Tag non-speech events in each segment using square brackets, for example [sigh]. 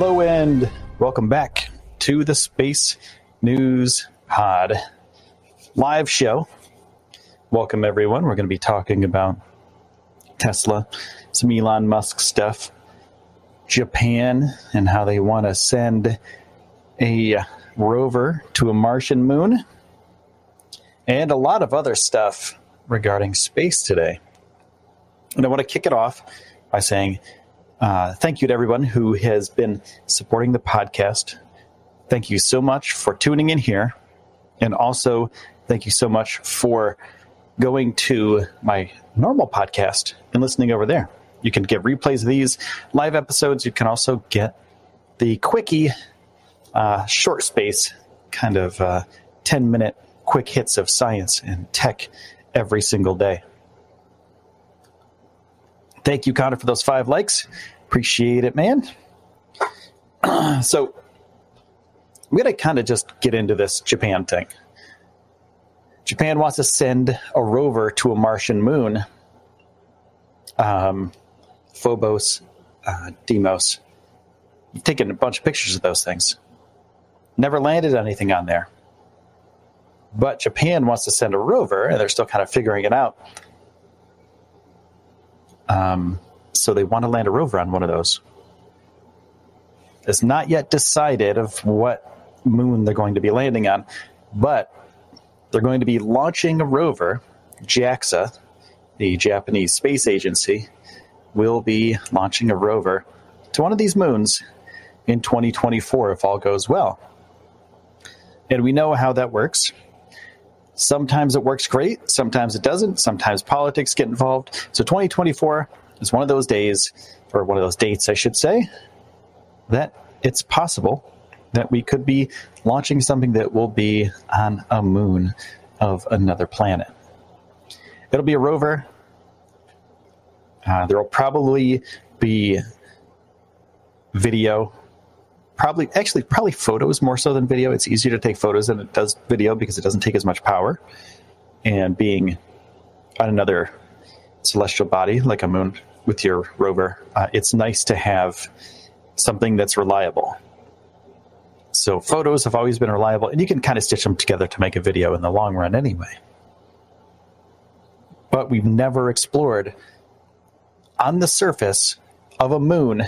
Hello and welcome back to the Space News Pod live show. Welcome everyone. We're going to be talking about Tesla, some Elon Musk stuff, Japan, and how they want to send a rover to a Martian moon, and a lot of other stuff regarding space today. And I want to kick it off by saying uh, thank you to everyone who has been supporting the podcast. Thank you so much for tuning in here. And also, thank you so much for going to my normal podcast and listening over there. You can get replays of these live episodes. You can also get the quickie, uh, short space, kind of uh, 10 minute quick hits of science and tech every single day. Thank you, Connor, for those five likes. Appreciate it, man. [clears throat] so, I'm going to kind of just get into this Japan thing. Japan wants to send a rover to a Martian moon, um, Phobos, uh, Deimos. I've taken a bunch of pictures of those things. Never landed anything on there. But Japan wants to send a rover, and they're still kind of figuring it out. Um, so they want to land a rover on one of those. It's not yet decided of what moon they're going to be landing on, but they're going to be launching a rover. JAXA, the Japanese space agency, will be launching a rover to one of these moons in 2024 if all goes well. And we know how that works. Sometimes it works great, sometimes it doesn't, sometimes politics get involved. So 2024 is one of those days, or one of those dates, I should say, that it's possible that we could be launching something that will be on a moon of another planet. It'll be a rover. Uh, there will probably be video probably actually probably photos more so than video. It's easier to take photos than it does video because it doesn't take as much power. And being on another celestial body like a moon with your rover uh, it's nice to have something that's reliable. So photos have always been reliable and you can kind of stitch them together to make a video in the long run anyway. But we've never explored on the surface of a moon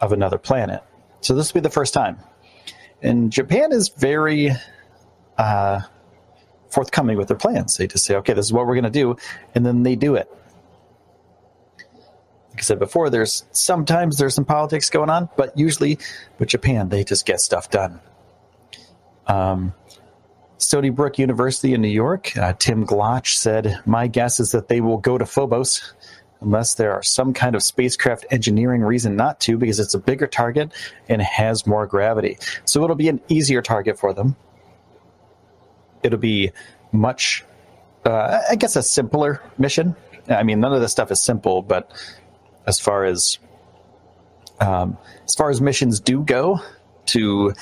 of another planet. So this will be the first time. And Japan is very uh, forthcoming with their plans. They just say, okay, this is what we're going to do, and then they do it. Like I said before, there's sometimes there's some politics going on, but usually with Japan, they just get stuff done. Um, Stony Brook University in New York, uh, Tim Glotch said, My guess is that they will go to Phobos unless there are some kind of spacecraft engineering reason not to, because it's a bigger target and has more gravity. So it'll be an easier target for them. It'll be much, uh, I guess, a simpler mission. I mean, none of this stuff is simple, but as far as um, as far as missions do go to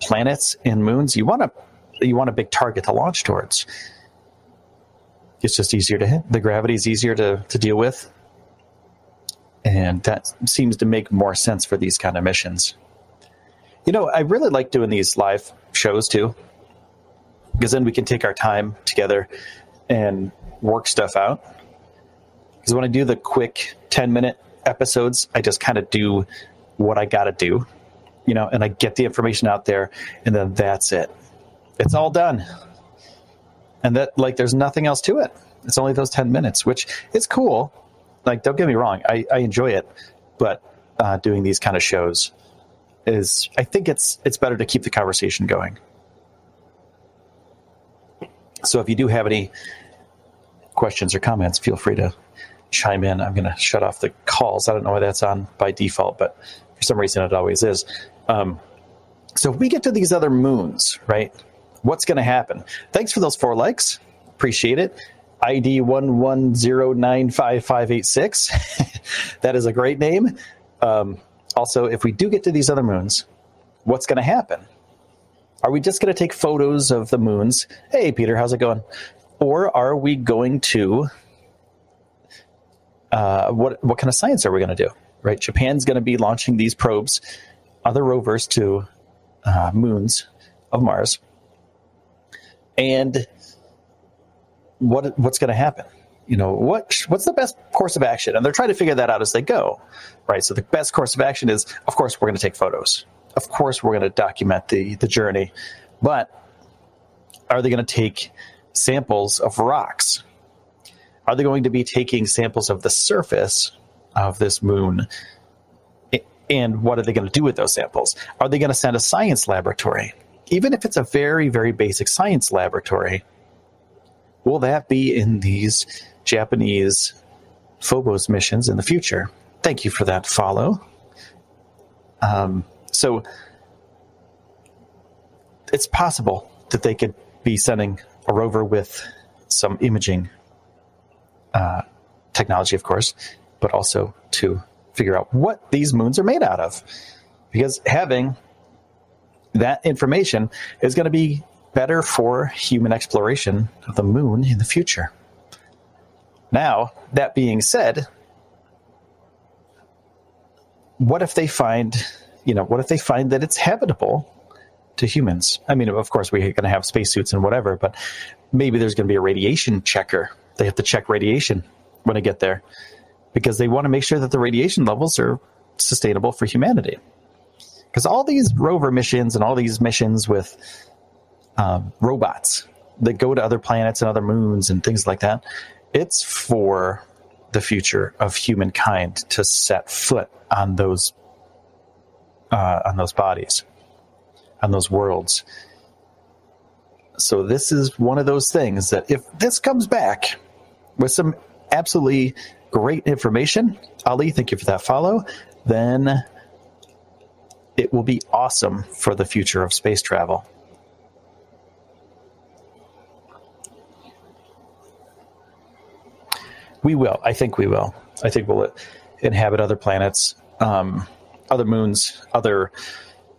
planets and moons, you want a you want a big target to launch towards it's just easier to hit. The gravity is easier to, to deal with. And that seems to make more sense for these kind of missions. You know, I really like doing these live shows too, because then we can take our time together and work stuff out. Because when I do the quick 10 minute episodes, I just kind of do what I got to do, you know, and I get the information out there, and then that's it. It's all done. And that, like, there's nothing else to it. It's only those 10 minutes, which is cool. Like, don't get me wrong, I, I enjoy it, but uh, doing these kind of shows is, I think it's it's better to keep the conversation going. So if you do have any questions or comments, feel free to chime in. I'm going to shut off the calls. I don't know why that's on by default, but for some reason it always is. Um, so if we get to these other moons, right? What's going to happen? Thanks for those four likes. Appreciate it. ID one one zero nine five five eight six. [laughs] that is a great name. Um, also, if we do get to these other moons, what's going to happen? Are we just going to take photos of the moons? Hey, Peter, how's it going? Or are we going to uh, what what kind of science are we going to do? Right, Japan's going to be launching these probes, other rovers to uh, moons of Mars, and what what's going to happen? You know what what's the best course of action? And they're trying to figure that out as they go, right? So the best course of action is, of course, we're going to take photos. Of course, we're going to document the the journey, but are they going to take samples of rocks? Are they going to be taking samples of the surface of this moon? And what are they going to do with those samples? Are they going to send a science laboratory? Even if it's a very, very basic science laboratory, will that be in these Japanese Phobos missions in the future? Thank you for that follow. Um, so it's possible that they could be sending a rover with some imaging uh, technology, of course, but also to figure out what these moons are made out of. Because having that information is going to be better for human exploration of the moon in the future. Now, that being said, what if they find, you know, what if they find that it's habitable to humans? I mean, of course, we're going to have spacesuits and whatever, but maybe there's going to be a radiation checker they have to check radiation when they get there because they want to make sure that the radiation levels are sustainable for humanity. Because all these rover missions and all these missions with um, robots that go to other planets and other moons and things like that, it's for the future of humankind to set foot on those uh, on those bodies, on those worlds. So this is one of those things that if this comes back, with some absolutely great information. Ali, thank you for that follow. Then it will be awesome for the future of space travel. We will. I think we will. I think we'll inhabit other planets, um, other moons, other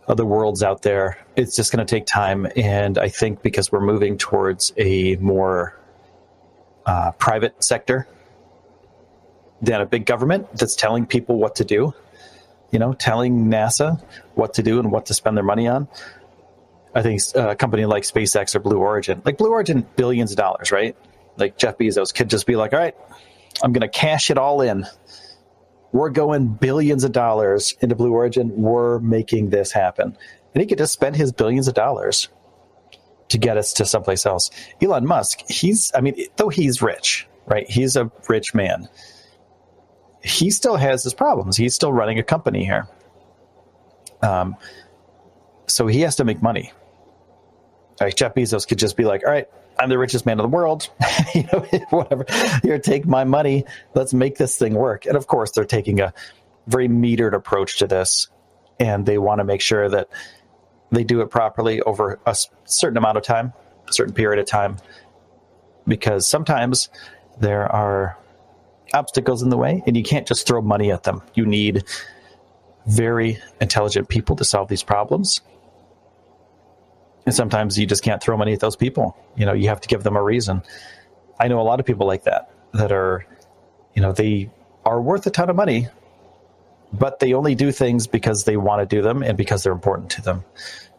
other worlds out there. It's just going to take time, and I think because we're moving towards a more uh, private sector than a big government that's telling people what to do. You know, telling NASA what to do and what to spend their money on. I think uh, a company like SpaceX or Blue Origin, like Blue Origin, billions of dollars, right? Like Jeff Bezos could just be like, all right, I'm going to cash it all in. We're going billions of dollars into Blue Origin. We're making this happen. And he could just spend his billions of dollars to get us to someplace else. Elon Musk, he's, I mean, though he's rich, right? He's a rich man. He still has his problems. He's still running a company here. Um, so he has to make money. Like Jeff Bezos could just be like, all right, I'm the richest man in the world. [laughs] you know, [laughs] whatever. Here, take my money. Let's make this thing work. And of course, they're taking a very metered approach to this, and they want to make sure that they do it properly over a certain amount of time, a certain period of time, because sometimes there are obstacles in the way and you can't just throw money at them. You need very intelligent people to solve these problems. And sometimes you just can't throw money at those people. You know, you have to give them a reason. I know a lot of people like that that are, you know, they are worth a ton of money, but they only do things because they want to do them and because they're important to them.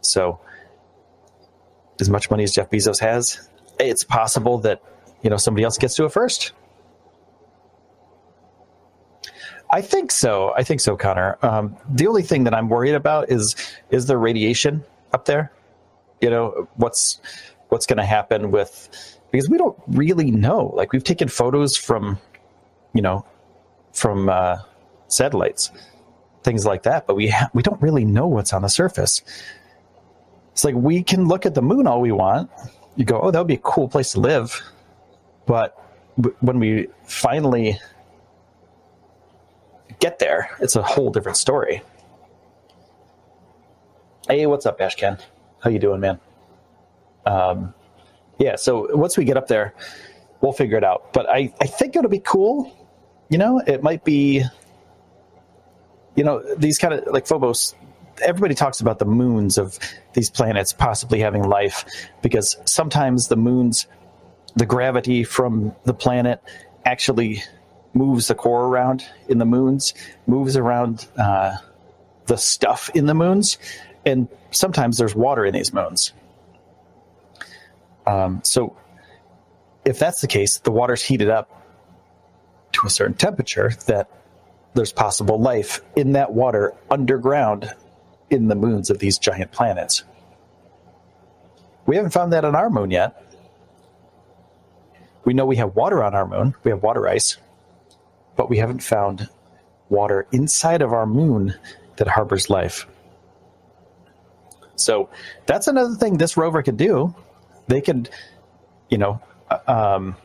So, as much money as Jeff Bezos has, it's possible that you know somebody else gets to it first. I think so. I think so, Connor. Um, the only thing that I'm worried about is is the radiation up there. You know what's what's going to happen with because we don't really know. Like we've taken photos from, you know, from uh, satellites, things like that, but we ha- we don't really know what's on the surface. It's like we can look at the moon all we want. You go, oh, that would be a cool place to live, but w- when we finally get there, it's a whole different story. Hey, what's up, Ashken? How you doing, man? Um, yeah, so once we get up there, we'll figure it out. But I, I think it'll be cool. You know, it might be, you know, these kind of like Phobos. Everybody talks about the moons of these planets possibly having life because sometimes the moons, the gravity from the planet actually moves the core around in the moons, moves around uh, the stuff in the moons, and sometimes there's water in these moons. Um, so, if that's the case, the water's heated up to a certain temperature that there's possible life in that water underground in the moons of these giant planets. We haven't found that on our moon yet. We know we have water on our moon, we have water ice, but we haven't found water inside of our moon that harbors life. So that's another thing this rover could do they could, you know, uh, um,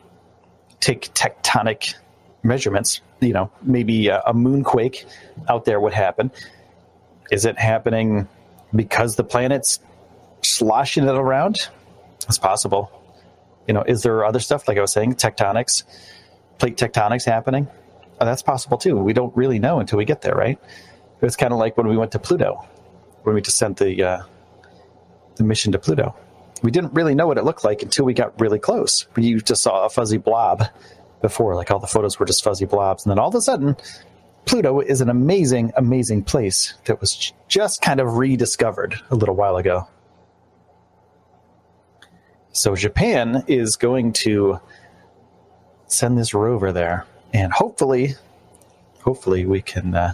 take tectonic measurements. You know, maybe a, a moonquake out there would happen. Is it happening because the planet's sloshing it around? It's possible. You know, is there other stuff like I was saying, tectonics, plate tectonics happening? Oh, that's possible too. We don't really know until we get there, right? It's kind of like when we went to Pluto, when we sent the uh, the mission to Pluto we didn't really know what it looked like until we got really close. We just saw a fuzzy blob before, like all the photos were just fuzzy blobs. And then all of a sudden, Pluto is an amazing, amazing place that was just kind of rediscovered a little while ago. So Japan is going to send this rover there, and hopefully, hopefully we can uh,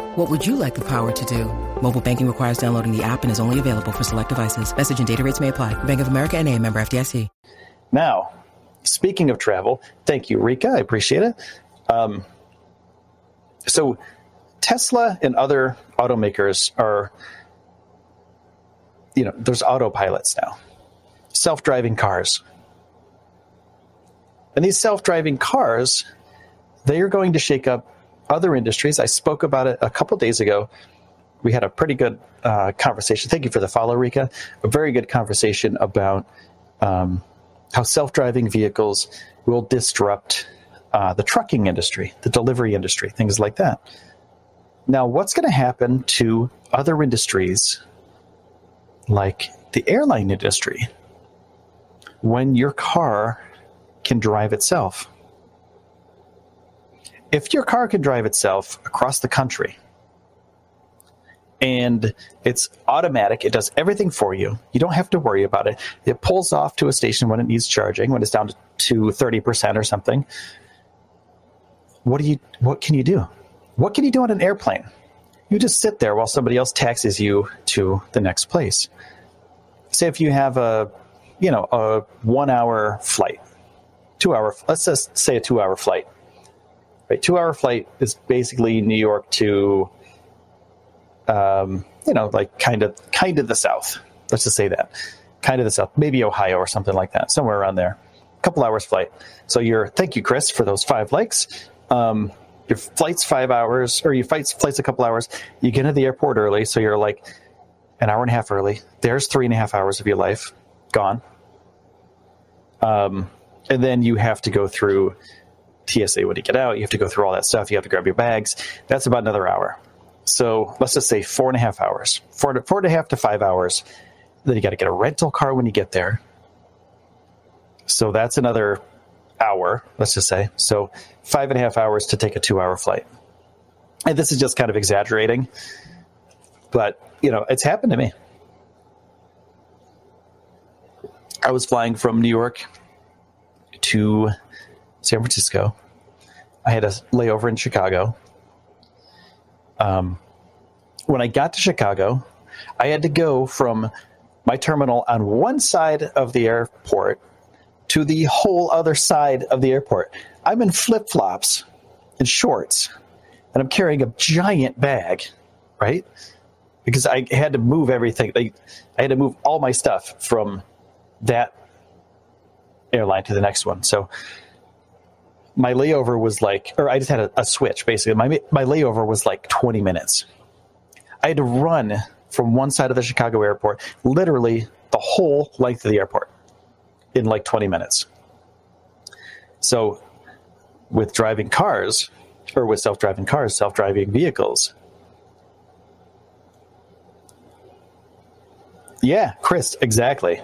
What would you like the power to do? Mobile banking requires downloading the app and is only available for select devices. Message and data rates may apply. Bank of America and a member FDIC. Now, speaking of travel, thank you, Rika. I appreciate it. Um, so Tesla and other automakers are, you know, there's autopilots now, self-driving cars. And these self-driving cars, they are going to shake up other industries. I spoke about it a couple days ago. We had a pretty good uh, conversation. Thank you for the follow, Rika. A very good conversation about um, how self driving vehicles will disrupt uh, the trucking industry, the delivery industry, things like that. Now, what's going to happen to other industries like the airline industry when your car can drive itself? If your car can drive itself across the country and it's automatic, it does everything for you. You don't have to worry about it. It pulls off to a station when it needs charging, when it's down to 30% or something. What do you what can you do? What can you do on an airplane? You just sit there while somebody else taxis you to the next place. Say if you have a you know, a 1 hour flight. 2 hour let's just say a 2 hour flight Right, two hour flight is basically New York to, um, you know, like kind of kind of the south. Let's just say that, kind of the south, maybe Ohio or something like that, somewhere around there. A couple hours flight. So you're thank you, Chris, for those five likes. Um, your flight's five hours, or your flight's flight's a couple hours. You get to the airport early, so you're like an hour and a half early. There's three and a half hours of your life gone. Um, and then you have to go through TSA when you get out. You have to go through all that stuff. You have to grab your bags. That's about another hour. So let's just say four and a half hours, four to, four and a half to five hours. Then you got to get a rental car when you get there. So that's another hour, let's just say. So five and a half hours to take a two hour flight. And this is just kind of exaggerating, but you know, it's happened to me. I was flying from New York to San Francisco. I had a layover in Chicago. Um, when I got to Chicago, I had to go from my terminal on one side of the airport to the whole other side of the airport. I'm in flip flops and shorts, and I'm carrying a giant bag, right? Because I had to move everything. I had to move all my stuff from that airline to the next one. So my layover was like, or I just had a, a, switch basically. My my layover was like 20 minutes. I had to run from one side of the Chicago airport, literally the whole length of the airport, in like 20 minutes. So, with driving cars, or with self-driving cars, self-driving vehicles. Yeah, Chris, exactly.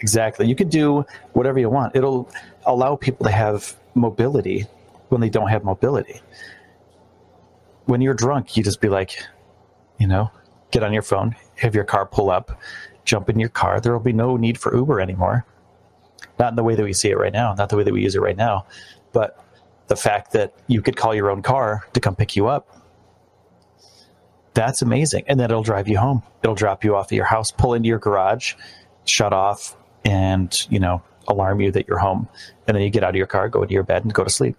Exactly. You could do whatever you want. It'll allow people to have mobility when they don't have mobility. When you're drunk, you just be like, you know, get on your phone, have your car pull up, jump in your car. There will be no need for Uber anymore. Not in the way that we see it right now, not the way that we use it right now, but the fact that you could call your own car to come pick you up. That's amazing. And then it'll drive you home. It'll drop you off at your house, pull into your garage, shut off, and, you know, alarm you that you're home. And then you get out of your car, go to your bed, and go to sleep.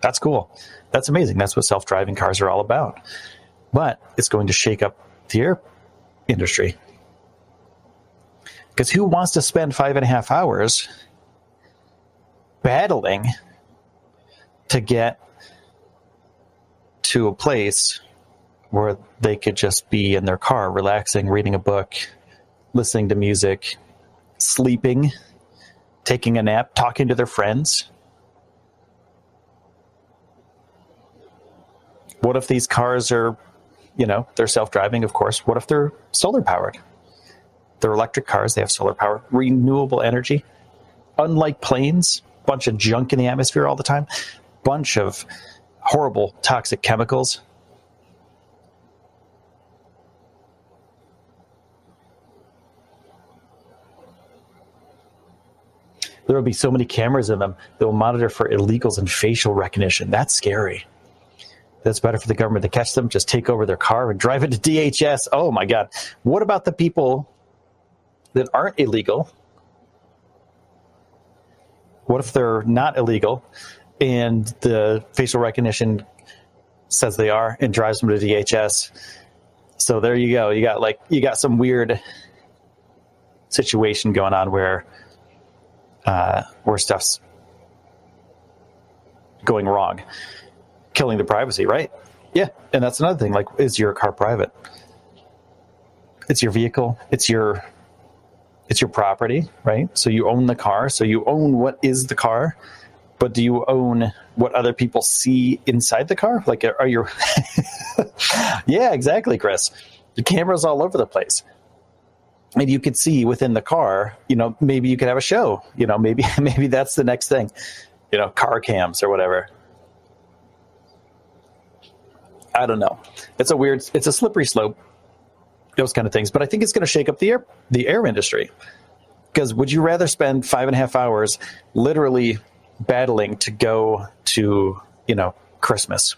That's cool. That's amazing. That's what self driving cars are all about. But it's going to shake up the air industry. Because who wants to spend five and a half hours battling to get to a place where they could just be in their car, relaxing, reading a book, listening to music, sleeping, taking a nap, talking to their friends? What if these cars are, you know, they're self driving, of course. What if they're solar powered? They're electric cars, they have solar power, renewable energy. Unlike planes, bunch of junk in the atmosphere all the time, bunch of horrible toxic chemicals there will be so many cameras in them that will monitor for illegals and facial recognition. That's scary. That's better for the government to catch them, just take over their car and drive it to DHS. Oh my God. What about the people that aren't illegal? What if they're not illegal and the facial recognition says they are and drives them to DHS? So there you go. You got like, you got some weird situation going on where uh, where stuff's going wrong, killing the privacy, right? Yeah, and that's another thing. Like, is your car private? It's your vehicle. It's your it's your property, right? So you own the car. So you own what is the car, but do you own what other people see inside the car? Like, are you? [laughs] yeah, exactly, Chris. The cameras all over the place and you could see within the car, you know, maybe you could have a show, you know, maybe [laughs] maybe that's the next thing, you know, car cams or whatever. I don't know. It's a weird, it's a slippery slope, those kind of things. But I think it's going to shake up the air, the air industry. Because would you rather spend five and a half hours literally battling to go to, you know, Christmas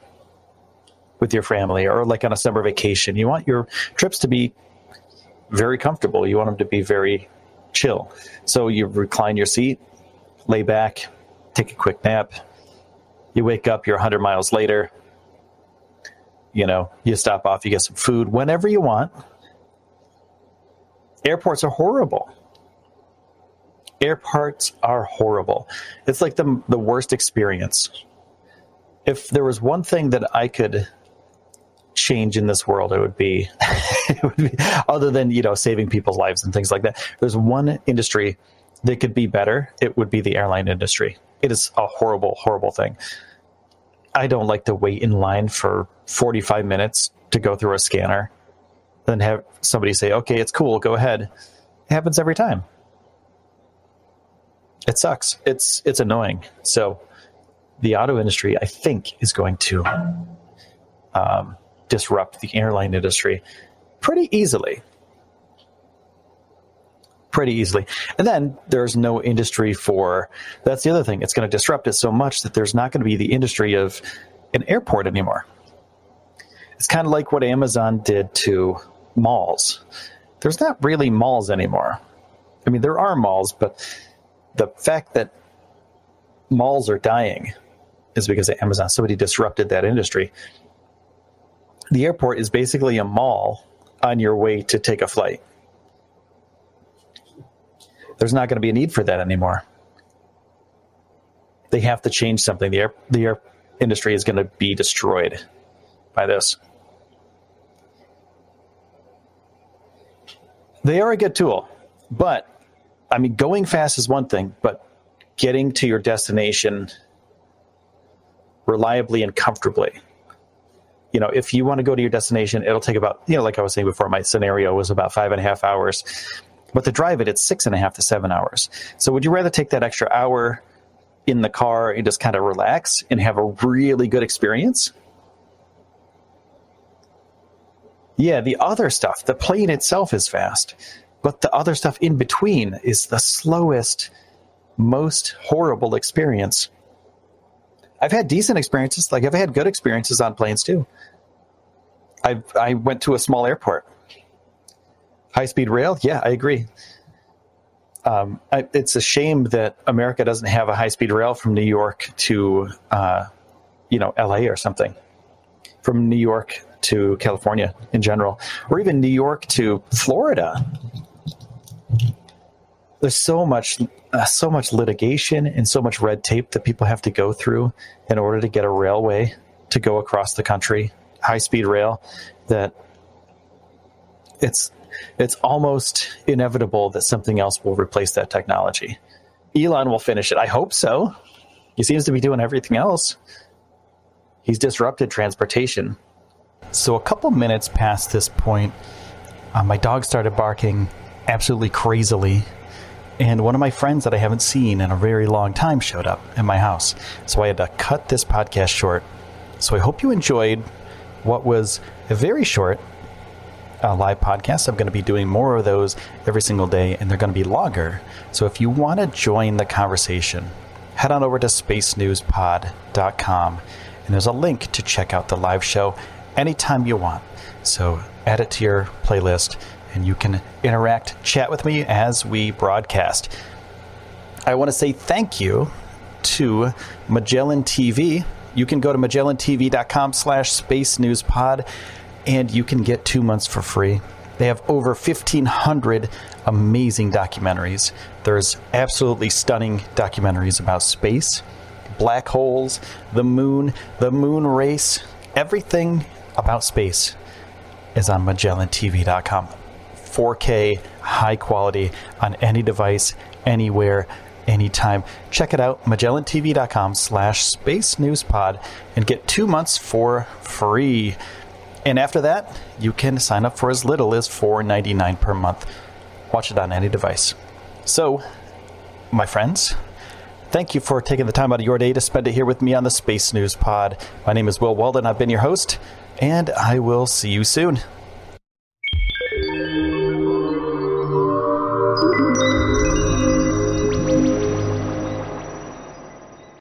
with your family or like on a summer vacation? You want your trips to be very comfortable. You want them to be very chill. So you recline your seat, lay back, take a quick nap. You wake up, you're 100 miles later. You know, you stop off, you get some food whenever you want. Airports are horrible. Airports are horrible. It's like the, the worst experience. If there was one thing that I could change in this world, it would be, [laughs] it would be other than you know saving people's lives and things like that. There's one industry that could be better. It would be the airline industry. It is a horrible, horrible thing. I don't like to wait in line for 45 minutes to go through a scanner, then have somebody say, okay, it's cool, go ahead. It happens every time. It sucks. It's it's annoying. So the auto industry, I think, is going to um, disrupt the airline industry pretty easily. Pretty easily. And then there's no industry for that's the other thing. It's going to disrupt it so much that there's not going to be the industry of an airport anymore. It's kind of like what Amazon did to malls. There's not really malls anymore. I mean, there are malls, but the fact that malls are dying is because of Amazon. Somebody disrupted that industry. The airport is basically a mall on your way to take a flight. There's not going to be a need for that anymore. They have to change something. The air, the air industry is going to be destroyed by this. They are a good tool, but I mean, going fast is one thing, but getting to your destination reliably and comfortably. You know, if you want to go to your destination, it'll take about, you know, like I was saying before, my scenario was about five and a half hours. But to drive it, it's six and a half to seven hours. So would you rather take that extra hour in the car and just kind of relax and have a really good experience? Yeah, the other stuff, the plane itself is fast, but the other stuff in between is the slowest, most horrible experience. I've had decent experiences. Like I've had good experiences on planes too. I I went to a small airport. High speed rail, yeah, I agree. Um, I, it's a shame that America doesn't have a high speed rail from New York to, uh, you know, L.A. or something. From New York to California in general, or even New York to Florida there's so much uh, so much litigation and so much red tape that people have to go through in order to get a railway to go across the country, high speed rail, that it's it's almost inevitable that something else will replace that technology. Elon will finish it. I hope so. He seems to be doing everything else. He's disrupted transportation. So a couple minutes past this point, uh, my dog started barking absolutely crazily and one of my friends that I haven't seen in a very long time showed up in my house. So I had to cut this podcast short. So I hope you enjoyed what was a very short uh, live podcast. I'm going to be doing more of those every single day, and they're going to be longer. So if you want to join the conversation, head on over to spacenewspod.com, and there's a link to check out the live show anytime you want. So add it to your playlist and you can interact, chat with me as we broadcast. I want to say thank you to Magellan TV. You can go to magellantv.com slash space news pod and you can get two months for free. They have over 1,500 amazing documentaries. There's absolutely stunning documentaries about space, black holes, the moon, the moon race, everything about space is on magellantv.com. 4K, high quality on any device, anywhere, anytime. Check it out, magellantv.com slash space news pod and get two months for free. And after that, you can sign up for as little as $4.99 per month. Watch it on any device. So, my friends, thank you for taking the time out of your day to spend it here with me on the Space News Pod. My name is Will Walden. I've been your host, and I will see you soon.